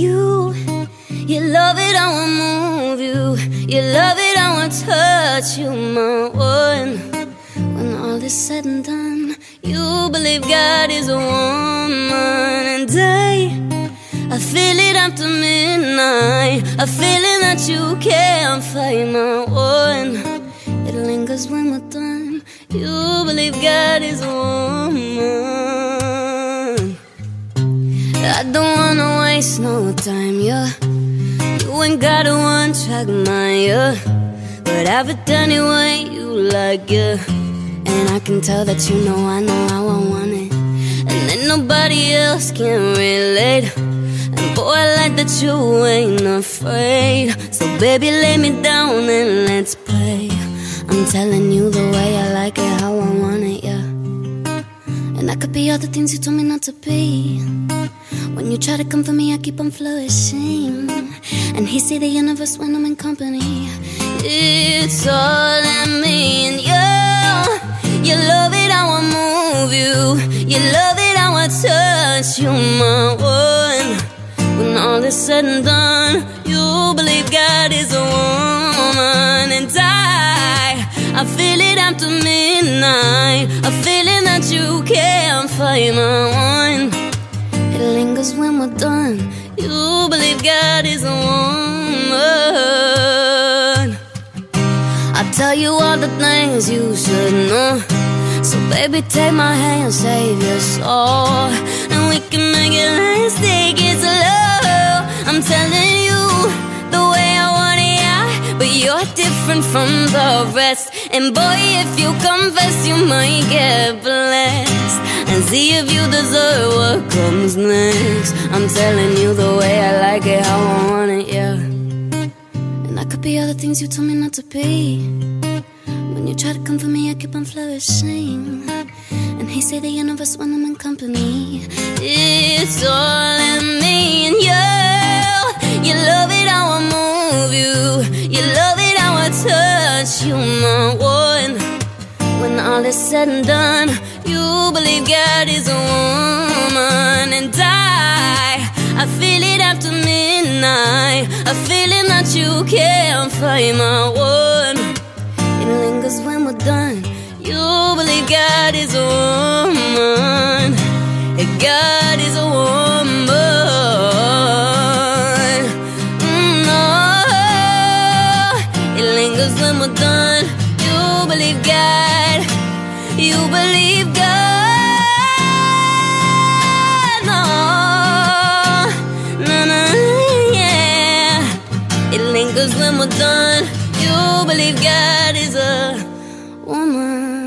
you. You love it, I wanna move you. You love it, I wanna touch you, my one. When all is said and done, you believe God is a woman, and I, I feel it after midnight. A feeling that you can't find, my one. It lingers when we're done. You believe God is a woman. Ain't got a one track mind, yeah. But have it any way you like, yeah. And I can tell that you know I know how I want it. And then nobody else can relate. And boy, I like that you ain't afraid. So baby, lay me down and let's play. I'm telling you the way I like it, how I want it, yeah. And I could be all the things you told me not to be. When you try to come for me, I keep on flourishing. And he see the universe when I'm in company. It's all in me and you. You love it how I move you. You love it how I touch you, my one. When all is said and done, you believe God is a woman, and I, I feel it after midnight. A feeling that you can't find, my done. You believe God is a woman. I tell you all the things you should know. So baby, take my hand, save your soul, and we can make it last. Take it slow. I'm telling you the way I want it, yeah. But you're different from the rest. And boy, if you confess, you might get blessed. See if you deserve what comes next. I'm telling you the way I like it, how I want it, yeah. And I could be all the things you told me not to be. When you try to come for me, I keep on flourishing. And he say the universe when I'm in company. It's all in me and you. You love it how I move you. You love it how I touch you, my one. When all is said and done, you believe God is a woman, and I, I feel it after midnight. A feeling that you can't find, my one. It lingers when we're done. You believe God is a woman. God is a woman. Mm, no. It lingers when we're done. You believe God. You believe God. No. No, no, yeah. It lingers when we're done. You believe God is a woman.